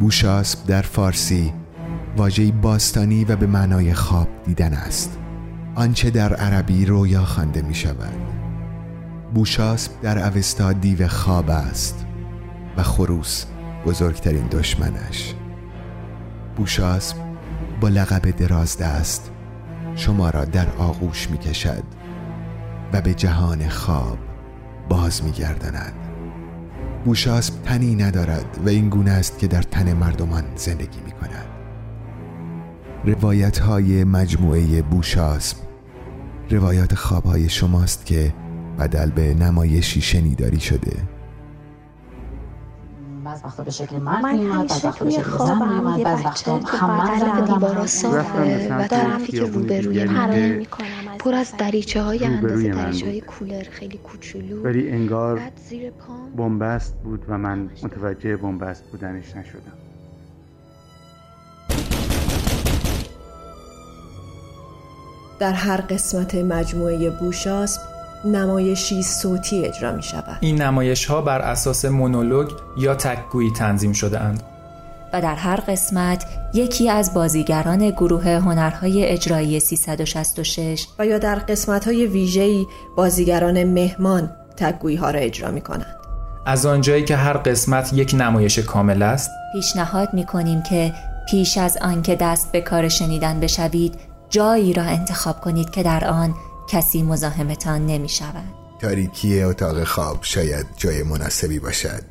بوشاسب در فارسی واژه‌ای باستانی و به معنای خواب دیدن است. آنچه در عربی رویا خوانده می شود بوشاسب در اوستا دیو خواب است و خروس بزرگترین دشمنش. بوشاسب با لقب درازده است. شما را در آغوش می کشد و به جهان خواب باز می گردند بوشاسب تنی ندارد و این گونه است که در تن مردمان زندگی می کند روایت های مجموعه بوشاسب روایات خواب های شماست که بدل به نمایشی شنیداری شده. بعض وقتا به شکل مرد من میومد بعض وقتا به شکل زن میومد بعض وقتا هم دیوارا صافه و طرفی که روبروی منه پر از دریچه های اندازه دریچه های کولر خیلی کوچولو. ولی انگار بنبست بود و من متوجه بنبست بودنش نشدم. در هر قسمت مجموعه بوشاسب نمایشی صوتی اجرا می شود. این نمایش ها بر اساس مونولوگ یا تکگویی تنظیم شده اند. و در هر قسمت یکی از بازیگران گروه هنرهای اجرایی 366 و یا در قسمت های ویژه‌ای بازیگران مهمان تکگویی ها را اجرا می کنند. از آنجایی که هر قسمت یک نمایش کامل است پیشنهاد می کنیم که پیش از آنکه دست به کار شنیدن بشوید جایی را انتخاب کنید که در آن کسی مزاحمتان نمی شود تاریکی اتاق خواب شاید جای مناسبی باشد.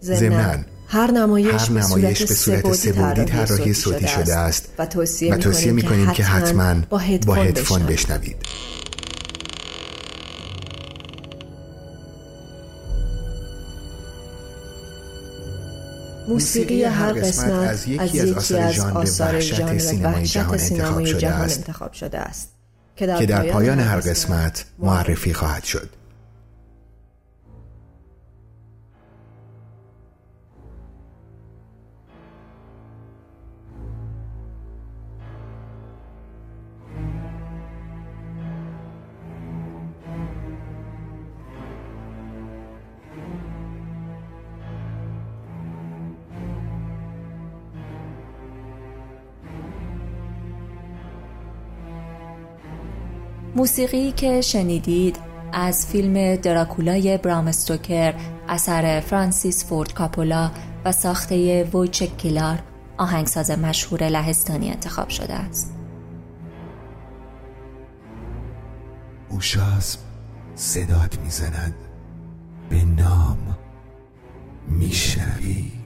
زمنان هر نمایش, هر نمایش به صورت سبودی طراحی صوتی شده است و توصیه, می کنیم که حتما با هدفون بشنوید. موسیقی هر قسمت از یکی از آثار ژانر سینمای جهان انتخاب شده است. که در پایان هر قسمت معرفی خواهد شد. موسیقی که شنیدید از فیلم دراکولای برام استوکر اثر فرانسیس فورد کاپولا و ساخته وویچک کیلار آهنگساز مشهور لهستانی انتخاب شده است. اوشاسب صدات می‌زند به نام میشنوی